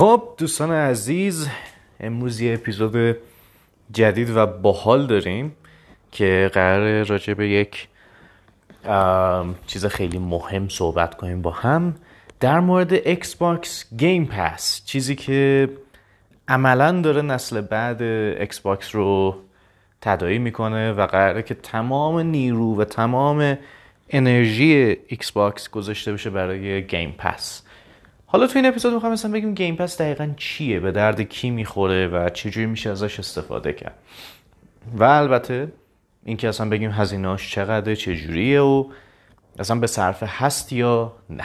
خب دوستان عزیز امروز یه اپیزود جدید و باحال داریم که قراره راجع به یک چیز خیلی مهم صحبت کنیم با هم در مورد Xbox Game Pass چیزی که عملا داره نسل بعد Xbox رو تداعی می‌کنه و قراره که تمام نیرو و تمام انرژی Xbox گذاشته بشه برای Game Pass حالا تو این اپیزود می‌خوام مثلا بگیم Game Pass دقیقا چیه؟ به درد کی می‌خوره و چجوری میشه ازش استفاده کرد؟ و البته اینکه اصلا بگیم هزینه‌هاش چقدر چجوریه و اصلا به صرفه هست یا نه.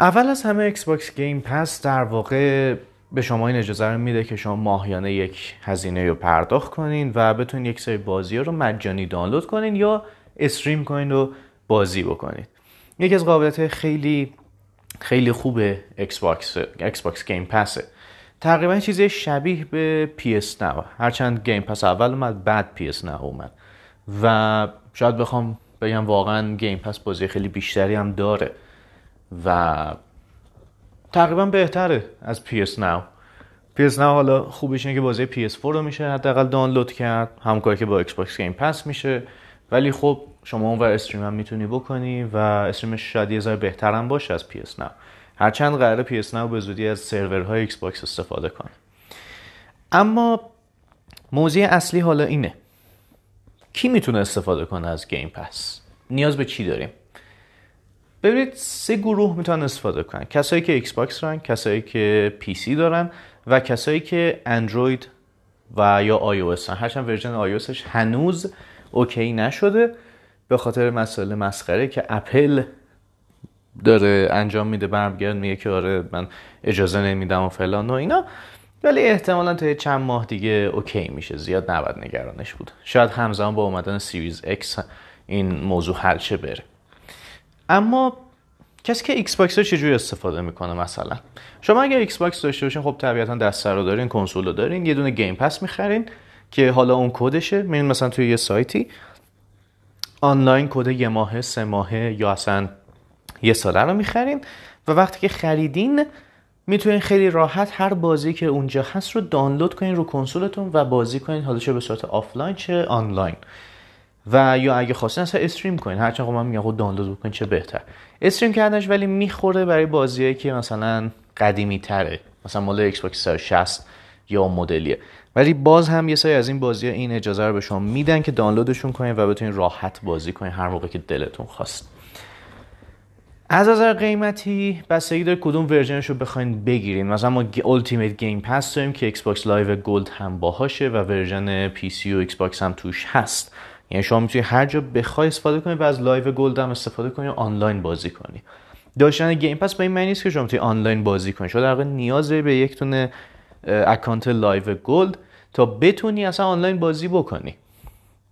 اول از همه Xbox Game Pass در واقع به شما این اجازه رو میده که شما ماهیانه یک هزینه رو پرداخت کنین و بتونین یک سری بازی رو مجانی دانلود کنین یا stream کنین و بازی بکنید یکی از قابلیت خیلی خیلی خوبه Xbox Xbox Game Pass ه تقریبا چیزی شبیه به PS Now. هرچند Game Pass اول اومد بعد PS Now اومد. و شاید بخوام بگم واقعا Game Pass بازی خیلی بیشتری هم داره. و تقریبا بهتره از PS Now. PS Now حالا خوبش اینه که بازی PS4 رو میشه حداقل دانلود کرد. همکاری که با Xbox Game Pass میشه. ولی خب شما اونور stream هم می‌تونی بکنی و stream ش شاید یه ذره بهتر هم باشه از PS Now هرچند قراره PS Now به زودی از سرورهای Xbox استفاده کنه. اما موضوع اصلی حالا اینه. کی می‌تونه استفاده کنه از Game Pass نیاز به چی داریم؟ ببینید سه گروه می‌تونن استفاده کنن. کسایی که Xbox دارن کسایی که PC دارن و کسایی که اندروید و یا iOS هرچند version iOS هنوز okay نشده. به خاطر مسئله مسخره که اپل داره انجام میده برمیگرده میگه که آره من اجازه نمیدم و فلان و اینا. ولی احتمالا تا چند ماه دیگه okay میشه زیاد نباید نگرانش بود. شاید همزمان با اومدن Series X این موضوع حل شه بره. اما کسی که Xbox رو چجوری استفاده می‌کنه مثلا؟ شما اگر Xbox داشته باشین خب طبیعتا دست رو دارین کنسول رو دارین یه دونه Game Pass می‌خرین. که حالا اون کدشه. میرین مثلا توی یه سایتی آنلاین کد یه ماهه سه ماهه یا اصلا یه ساله رو می‌خرین. و وقتی که خریدین می‌تونین خیلی راحت هر بازی که اونجا هست رو دانلود کنین رو کنسولتون و بازی کنین. حالا چه به صورت آفلاین چه آنلاین. و یا اگه خواستین اصلا stream کنین. هرچند خب من میگم خود دانلود بکنین چه بهتر. stream کردنش ولی می‌خوره برای بازیایی که مثلا قدیمی تره مثلا مال Xbox 360 یا مدلیه. ولی باز هم یه سری از این بازی ها این اجازه رو به شما میدن که دانلودشون کنین و بتونین راحت بازی کنین هر موقع که دلتون خواست. از نظر قیمتی بستگی داره کدوم version ش رو بخواین بگیرین. مثلا ما Ultimate Game Pass داریم که Xbox Live Gold هم باهاشه و version PC و Xbox هم توش هست. یعنی شما می‌تونی هر جا بخوای استفاده کنی و از Live Gold هم استفاده کنی و آنلاین بازی کنی. داشتن Game Pass به این معنی نیست که شما می‌تونی آنلاین بازی کنی. شما در واقع نیاز به یک دونه account Live Gold تا بتونی اصلا آنلاین بازی بکنی.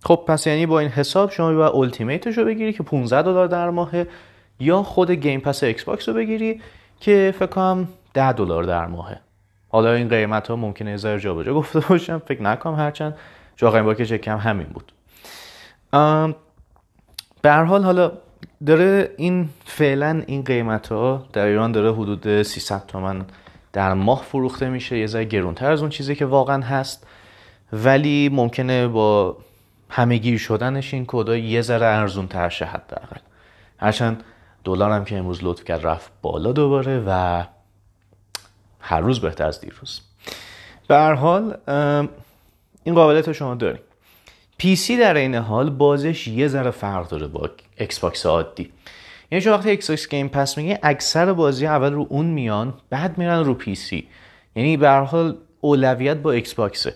خب پس یعنی با این حساب شما باید Ultimate ش رو بگیری که 15 دلار در ماه یا خود Game Pass Xbox رو بگیری که فکر کنم 10 دلار در ماهه. حالا این قیمت ها ممکنه یه ذره جابجا گفته باشم فکر نکنم هرچند. جا با که چکم همین بود. به هر حال حالا داره این فعلا این قیمت ها در ایران داره حدود 300 تومن در ماه فروخته میشه یه ذره گرونتر از اون چیزی که واقعا هست. ولی ممکنه با همهگیر شدنش این کدا یه ذره ارزون تر شه حداقل. هرچند دلار هم که امروز لطف کرد رفت بالا دوباره و هر روز بهتر از دیروز. به هر حال این قابلیت شما داریم. ولی در عین حال بازیاش یه ذره فرق داره با Xbox عادی. یعنی شما وقتی Xbox Game Pass میگه اکثر بازیا اول رو اون میان بعد میرن رو PC یعنی به هر حال اولویت با Xbox ه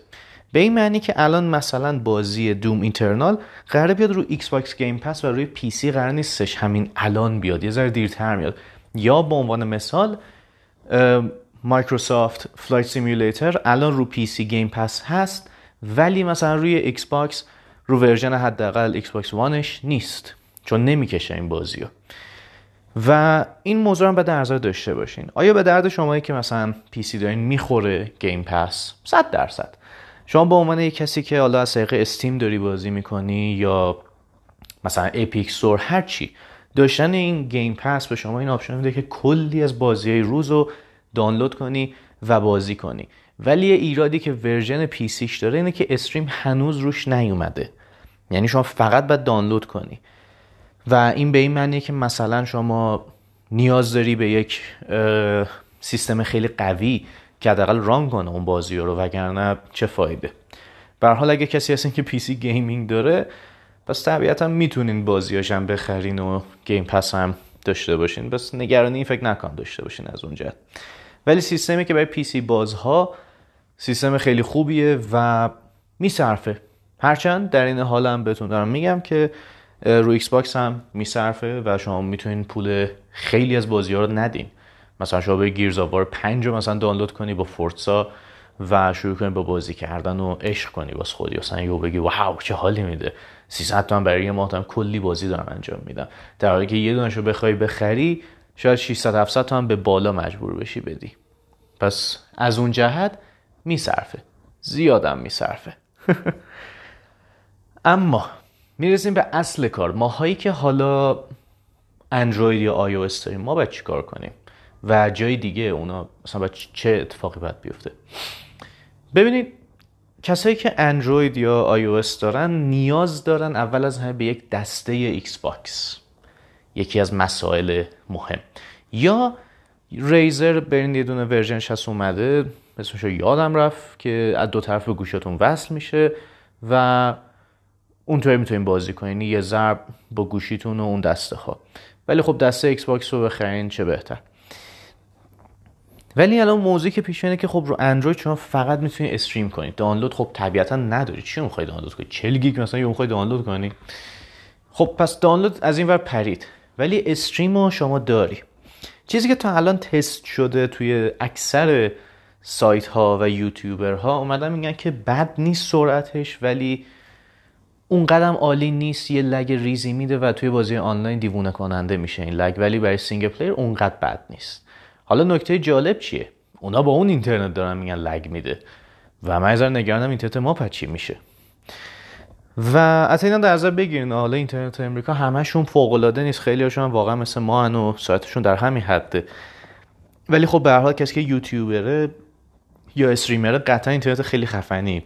به این معنی که الان مثلا بازی Doom Eternal قراره بیاد رو Xbox Game Pass و روی PC قرار نیستش همین الان بیاد. یه ذره دیرتر میاد. یا به عنوان مثال Microsoft Flight Simulator الان رو PC Game Pass هست ولی مثلا روی Xbox رو version حداقل Xbox One ش نیست. چون نمی‌کشه این بازی ها. و این موضوع هم به نظر داشته باشین. آیا به درد شمایی که مثلا PC دارین می‌خوره Game Pass 100 درصد. شما به عنوان یک کسی که حالا از طریق Steam داری بازی می‌کنی یا مثلا Epic Store هر چی داشتن این Game Pass به شما این option میده که کلی از بازی های روز رو دانلود کنی و بازی کنی. ولی یه ایرادی که version PC ش داره اینه که stream هنوز روش نیومده. یعنی شما فقط باید دانلود کنی. و این به این معنیه که مثلا شما نیاز داری به یک سیستم خیلی قوی که حداقل run کنه اون بازی رو وگرنه چه فایده؟ به حال اگه کسی هستین که PC gaming داره پس طبیعتا می‌تونین بازیاش هم بخرین و Game Pass هم داشته باشین. بس نگرانی فکر نکن داشته باشین از اونجا. ولی سیستمی که برای PC بازها سیستم خیلی خوبیه و میصرفه. هرچند در عین حال هم بهتون دارم میگم که روی Xbox هم میصرفه و شما می‌تونین پول خیلی از بازی ها رو ندین. مثلا شما به Gears of War 5 رو مثلا دانلود کنی یا Forza و شروع کنی با بازی کردن و عشق کنی باز خودی. مثلا یهو بگی واو چه حالی میده. 300 تومن برای یه ماه کلی بازی دارم انجام میدم در حالی که یه دونش رو بخوای بخری شاید 600 700 تومن به بالا مجبور بشی بدی. پس از اون جهت میصرفه. زیادم میصرفه. اما می‌رسیم به اصل کار. ماهایی که حالا اندروید یا آی او داریم ما باید چیکار کنیم؟ و جای دیگه اونا مثلا باید چه اتفاقی باید بیفته؟ ببینید کسایی که اندروید یا آی دارن نیاز دارن اول از همه به یک دسته Xbox یکی از مسائل مهم. یا Razer برین یه دونه version ش هست اومده اسمشو یادم رفت که از دو طرف گوشیتون وصل میشه و اونطوری می‌تونین بازی کنین یه ضرب با گوشیتون و اون دسته ها ولی خب دسته Xbox رو بخرین چه بهتر. ولی الان موضوعی که پیش که خب رو اندروید شما فقط می‌تونید stream کنید دانلود خب طبیعتا نداری. چی می‌خوای دانلود کنی؟ 40 گیگ مثلا یه می‌خوای دانلود کنی؟ خب پس دانلود از این ور پرید. ولی stream رو شما داری. چیزی که تا الان تست شده توی اکثر سایت ها و یوتیوبر ها اومدن میگن که بد نیست سرعتش ولی اون قدرم عالی نیست یه lag ریزی میده و توی بازی آنلاین دیوونه کننده میشه این lag ولی برای single player اونقدر بد نیست. حالا نکته جالب چیه؟ اونا با اون اینترنت دارن میگن lag میده و من از این نگرانم اینترنت ما پچی میشه. و از اینا در نظر بگیرین حالا اینترنت امریکا همشون فوق العاده نیست خیلی هاشون واقعا مثل ما و سرعتشون در همین حده. ولی خب به هر حال کسی که یوتیوبره یا streamer ه قطعا اینترنت خیلی خفنی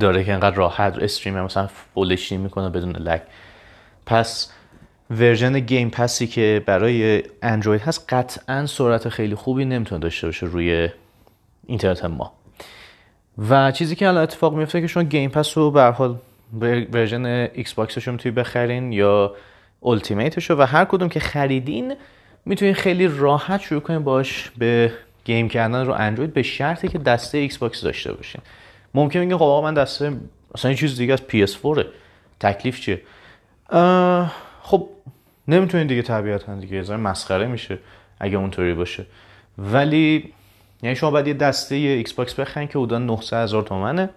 داره که انقدر راحت stream مثلا Full HD می‌کنه بدون lag پس version Game Pass ی که برای اندروید هست قطعا سرعت خیلی خوبی نمی‌تونه داشته باشه روی اینترنت ما. و چیزی که الان اتفاق میفته که شما Game Pass رو به حال ورژن ایکس باکسش رو می‌تونید بخرین یا Ultimate ش رو و هر کدوم که خریدین می‌تونین خیلی راحت شروع کنین باش به game کردن رو اندروید به شرطی که دسته Xbox داشته باشین. ممکنه بگه خب آقا من دسته مثلا این چیز دیگه از PS4 تکلیف چیه؟ خب نمی‌تونین دیگه طبیعتا دیگه از مسخره میشه اگه اونطوری باشه. ولی یعنی شما باید یه دسته Xbox بخرین که حدود 900 هزار تومنه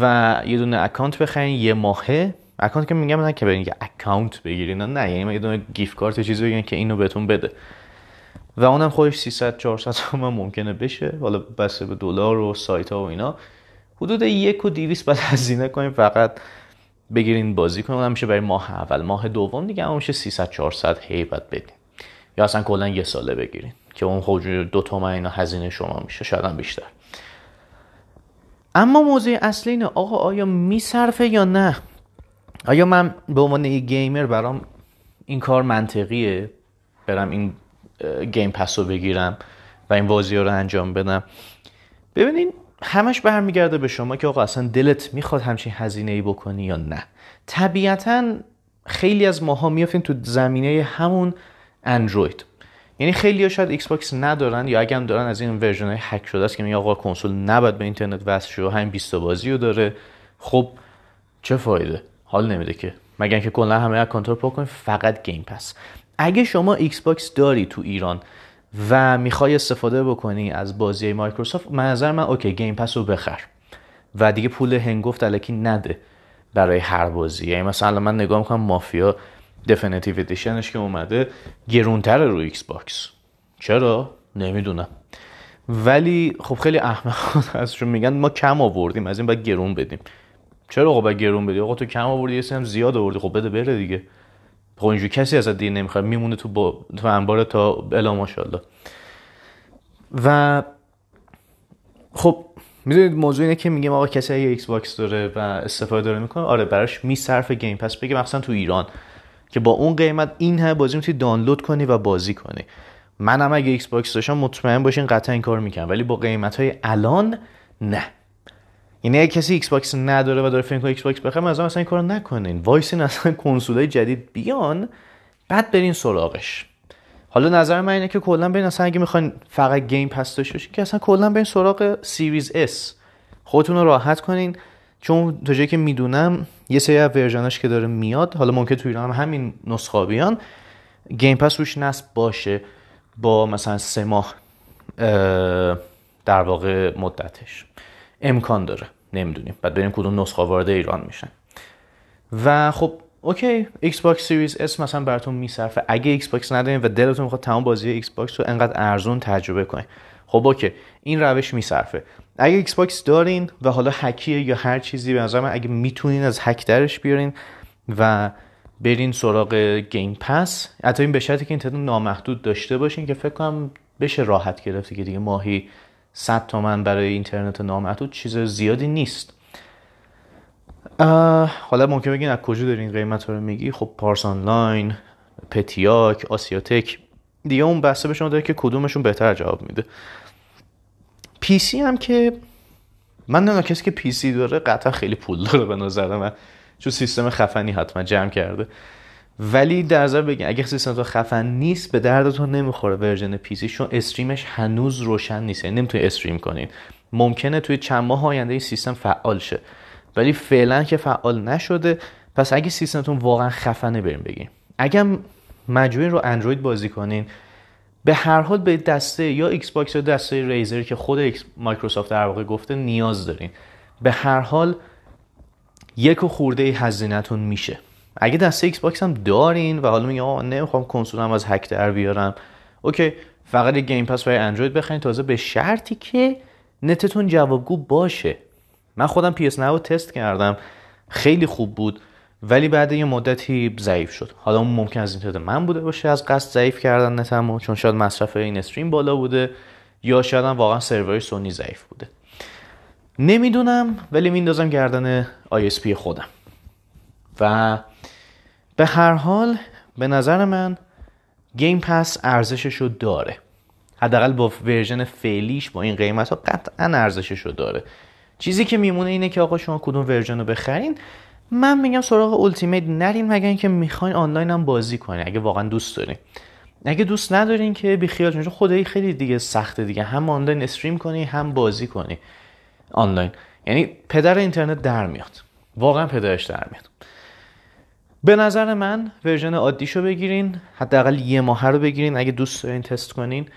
و یه دونه account بخرین یه ماهه. account که میگم نه که برین یه account بگیرین نه یعنی یه دونه gift card چیزی بگیرین که اینو بهتون بده. و اونم خودش 300 400 تومن ممکنه بشه. حالا بسته به دلار و سایت ها و اینا. حدود یک و دیویس باید هزینه کنیم فقط بگیرین بازی کنیم. اونم میشه برای ماه اول ماه دوم دیگه هم میشه 300 400 هی باید بدین. یا اصلا کلا یه ساله بگیرین که اون خود دو تومن اینا هزینه شما میشه. شاید هم بیشتر. اما موضوع اصلی اینه آقا آیا میصرفه یا نه؟ آیا من به عنوان یه گیمر برام این کار منطقیه؟ برم این Game Pass رو بگیرم و این بازی رو انجام بدم؟ ببینین همش برمیگرده به شما که آقا اصلا دلت می‌خواد همچین هزینه ای بکنی یا نه. طبیعتا خیلی از ماها میافتیم تو زمینه همون اندروید. یعنی خیلی ها شاید Xbox ندارن یا اگه هم دارن از این version های هک شده است که میگه آقا کنسول نباید به اینترنت وصل شه همین 20 بازی رو داره. خب چه فایده؟ حال نمیده که. مگر که کلا همه account رو پر فقط Game Pass. اگه شما Xbox داری تو ایران و می‌خوای استفاده بکنی از بازی مایکروسافت به نظر من okay Game Pass رو بخر. و دیگه پول هنگفت الکی نده برای هر بازی. یعنی مثلا من نگاه می‌کنم Mafia Definitive Edition ش که اومده گرونتر رو Xbox چرا؟ نمی‌دونم. ولی خب خیلی احمق ازشون میگن ما کم آوردیم از این باید گرون بدیم. چرا آقا باید گرون بدی؟ آقا تو کم آوردی یه هم زیاد آوردی. خب بده بره دیگه. خب اینجوری کسی از دین نمی‌خواد. میمونه تو با... تو انبار تا الا ماشاءالله. و خب می‌دونید موضوع اینه که میگم آقا کسی اگه Xbox داره و استفاده داره می‌کنه آره براش میصرفه Game Pass بگه مثلا تو ایران که با اون قیمت این همه بازی می‌تونی دانلود کنی و بازی کنی. منم اگه Xbox داشتم مطمئن باشین قطعا این کار می‌کنم. ولی با قیمت های الان نه. یعنی اگه کسی Xbox نداره و داره فکر کنه Xbox بخره مثلا این کارو نکنین وایسین اصلا کنسولای جدید بیان بعد برین سراغش. حالا نظر من اینه که کلا بین اصلا اگه می‌خواین فقط Game Pass داشته باشین که اصلا کلا برین سراغ Series S خودتون رو راحت کنین. چون تا جایی که می‌دونم یه سری از version اش که داره میاد حالا ممکن تو ایران هم همین نسخه بیان Game Pass روش نصب باشه با مثلا سه ماه در واقع مدتش. امکان داره. نمی‌دونیم. بعد بریم کدوم نسخه وارد ایران میشن. و خب اوکی. Xbox سریز اس مثلا براتون میصرفه. اگه Xbox ندارین و دلتون می‌خواد تمام بازی ایکس باکس رو انقدر ارزون تجربه کنین. خب okay. این روش میصرفه. اگه Xbox دارین و حالا هکیه یا هر چیزی به نظر من اگه می‌تونین از هک درش بیارین و برین سراغ Game Pass حتی این به شرطی که اینترنت نامحدود داشته باشین که فکر کنم بشه راحت گرفته که دیگه ماهی 100 تومن برای اینترنت نامحدود چیز زیادی نیست. حالا ممکن بگین از کجا دارین قیمت رو میگی؟ خب پارس آنلاین پتیاک آسیاتک. دیگه اون بسته به شما داره که کدومشون بهتر جواب میده. PC هم که من نمی‌دونم کسی که PC داره قطعا خیلی پول داره به نظر من. چون سیستم خفنی حتما جمع کرده. ولی در نظر بگین اگه سیستم تو خفن نیست به دردتون نمی‌خوره version PC چون stream ش هنوز روشن نیست یعنی نمی‌تونی stream کنین. ممکنه توی چند ماه آینده این سیستم فعال شه. ولی فعلا که فعال نشده پس اگه سیستمتون واقعا خفنه بریم بگیم اگه مجبورین رو اندروید بازی کنین به هر حال به دسته یا Xbox یا دسته Razer که خود مایکروسافت در واقع گفته نیاز دارین. به هر حال یک و خورده هزینهتون میشه. اگه دسته Xbox هم دارین و حالا میگه آقا نمی‌خوام کنسولم از هک در بیارم. okay فقط یه Game Pass برای اندروید بخرین تازه به شرطی که نتتون جوابگو باشه. من خودم PS Now رو تست کردم خیلی خوب بود ولی بعد یه مدتی ضعیف شد. حالا ممکن از اینترنت من بوده باشه از قصد ضعیف کردن نتمو چون شاید مصرف این stream بالا بوده یا شاید هم واقعا سرور سونی ضعیف بوده. نمی‌دونم ولی میندازم گردن ISP خودم. و به هر حال به نظر من Game Pass ارزشش رو داره. حداقل با version فعلیش با این قیمت ها قطعا ارزشش رو داره. چیزی که میمونه اینه که آقا شما کدوم version رو بخرین. من میگم سراغ Ultimate نرین مگر اینکه می‌خواین آنلاین هم بازی کنین اگه واقعا دوست دارین. اگه دوست ندارین که بیخیال چون خدایی خیلی دیگه سخته دیگه. هم آنلاین استریم کنی هم بازی کنی آنلاین. یعنی پدر اینترنت در میاد. واقعا پدرش در میاد. به نظر من ورژن عادیشو بگیرین حداقل یه ماه رو بگیرین اگه دوست دارین تست کنین.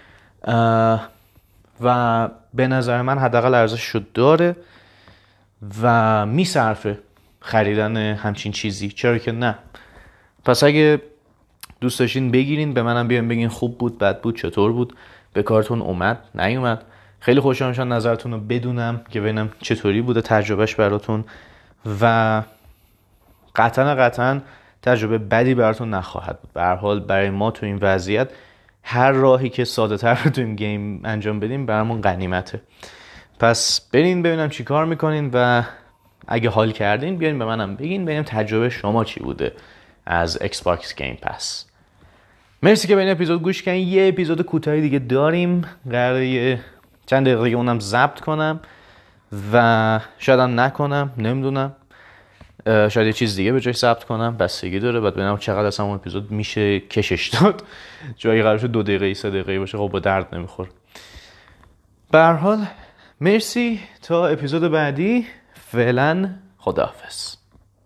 و به نظر من حداقل ارزشش داره و میصرفه خریدن همچین چیزی. چرا که نه؟ پس اگه دوست داشتین بگیرین به منم بیان بگین خوب بود بد بود چطور بود. به کارتون اومد نیومد. خیلی خوشحال میشم نظرتون رو بدونم که ببینم چطوری بوده تجربهش براتون. و قطعا قطعا تجربه بدی براتون نخواهد بود. به حال برای ما تو این وضعیت هر راهی که ساده تر این گیم انجام بدیم برامون غنیمته. پس برین ببینم چی کار می‌کنین و اگه حال کردین بیاین به منم بگین ببینم تجربه شما چی بوده از Xbox Game Pass مرسی که به این اپیزود گوش کردین. یه اپیزود کوتاهی دیگه داریم. قراره چند دقیقه اونم ضبط کنم و شاید هم نکنم نمی‌دونم. شاید یه چیز دیگه به جای ثبت کنم. بستگی داره. بعد ببینم چقدر اصلا اون اپیزود میشه کشش داد. جایی قرار دو دقیقه سه دقیقه باشه. خب به درد نمیخوره به حال مرسی. تا اپیزود بعدی. فعلا خداحافظ.